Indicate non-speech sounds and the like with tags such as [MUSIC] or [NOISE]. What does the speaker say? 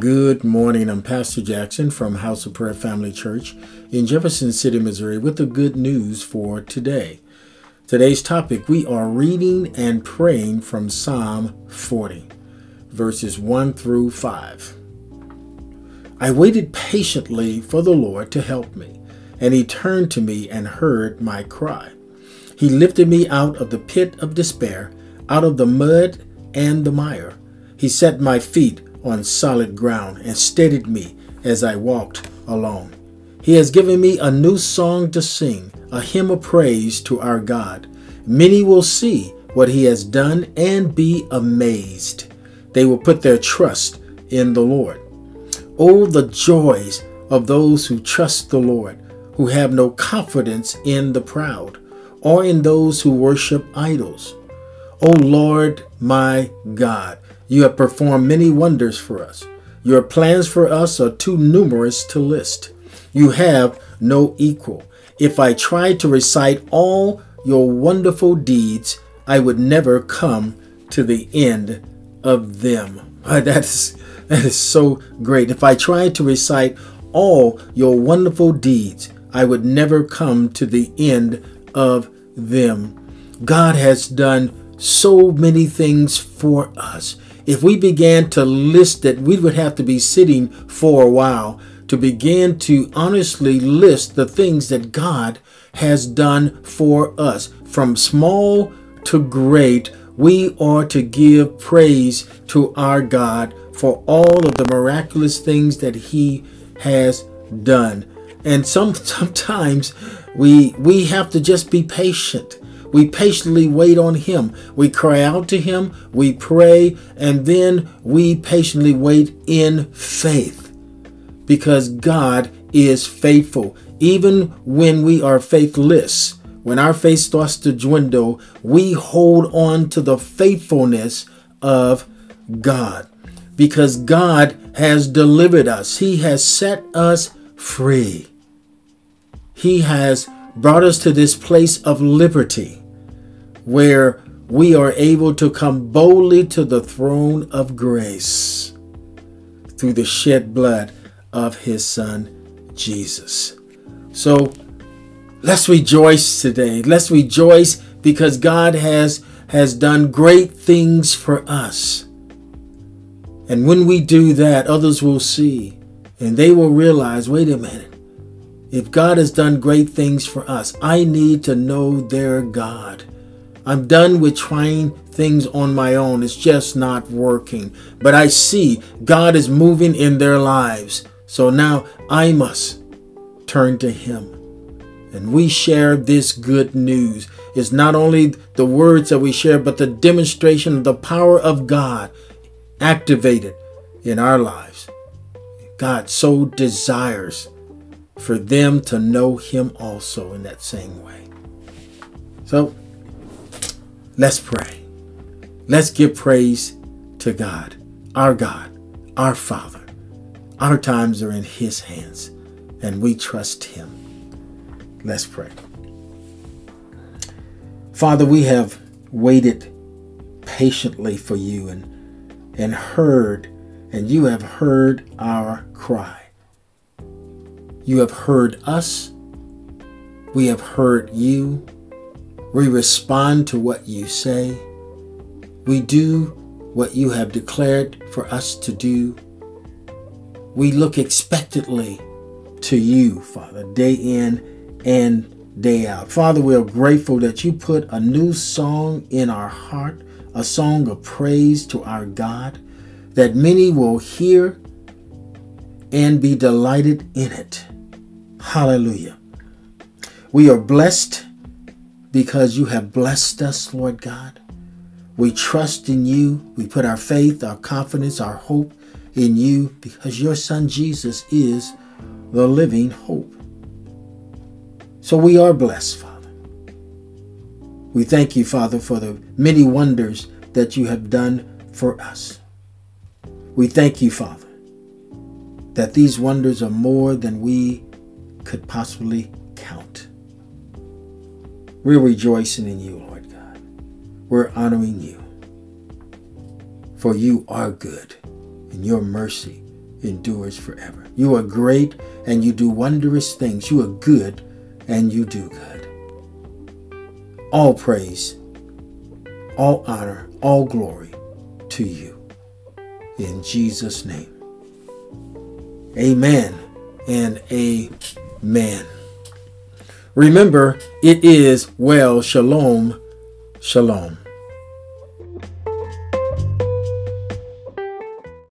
Good morning. I'm Pastor Jackson from House of Prayer Family Church in Jefferson City, Missouri, with the good news for today. Today's topic we are reading and praying from Psalm 40, verses 1 through 5. I waited patiently for the Lord to help me, and he turned to me and heard my cry. He lifted me out of the pit of despair, out of the mud and the mire. He set my feet on solid ground and steadied me as I walked along. He has given me a new song to sing, a hymn of praise to our God. Many will see what he has done and be amazed. They will put their trust in the Lord. Oh, the joys of those who trust the Lord, who have no confidence in the proud or in those who worship idols. O Lord, my God, you have performed many wonders for us. Your plans for us are too numerous to list. You have no equal. If I tried to recite all your wonderful deeds, I would never come to the end of them. [LAUGHS] That's that is so great. If I tried to recite all your wonderful deeds, I would never come to the end of them. God has done so many things for us. If we began to list it, we would have to be sitting for a while to begin to honestly list the things that God has done for us. From small to great, we are to give praise to our God for all of the miraculous things that He has done. And some sometimes we we have to just be patient we patiently wait on Him. We cry out to Him, we pray, and then we patiently wait in faith because God is faithful. Even when we are faithless, when our faith starts to dwindle, we hold on to the faithfulness of God because God has delivered us, He has set us free. He has brought us to this place of liberty where we are able to come boldly to the throne of grace through the shed blood of his son Jesus. So let's rejoice today. Let's rejoice because God has has done great things for us. And when we do that, others will see and they will realize, wait a minute. If God has done great things for us, I need to know their God. I'm done with trying things on my own. It's just not working. But I see God is moving in their lives. So now I must turn to Him. And we share this good news. It's not only the words that we share, but the demonstration of the power of God activated in our lives. God so desires for them to know Him also in that same way. So, Let's pray. Let's give praise to God, our God, our Father. Our times are in His hands, and we trust Him. Let's pray. Father, we have waited patiently for you and, and heard, and you have heard our cry. You have heard us. We have heard you. We respond to what you say. We do what you have declared for us to do. We look expectantly to you, Father, day in and day out. Father, we are grateful that you put a new song in our heart, a song of praise to our God, that many will hear and be delighted in it. Hallelujah. We are blessed because you have blessed us, Lord God. We trust in you. We put our faith, our confidence, our hope in you because your Son Jesus is the living hope. So we are blessed, Father. We thank you, Father, for the many wonders that you have done for us. We thank you, Father, that these wonders are more than we could possibly count. We're rejoicing in you, Lord God. We're honoring you. For you are good, and your mercy endures forever. You are great and you do wondrous things. You are good and you do good. All praise, all honor, all glory to you. In Jesus' name. Amen and amen. Remember, it is well. Shalom. Shalom.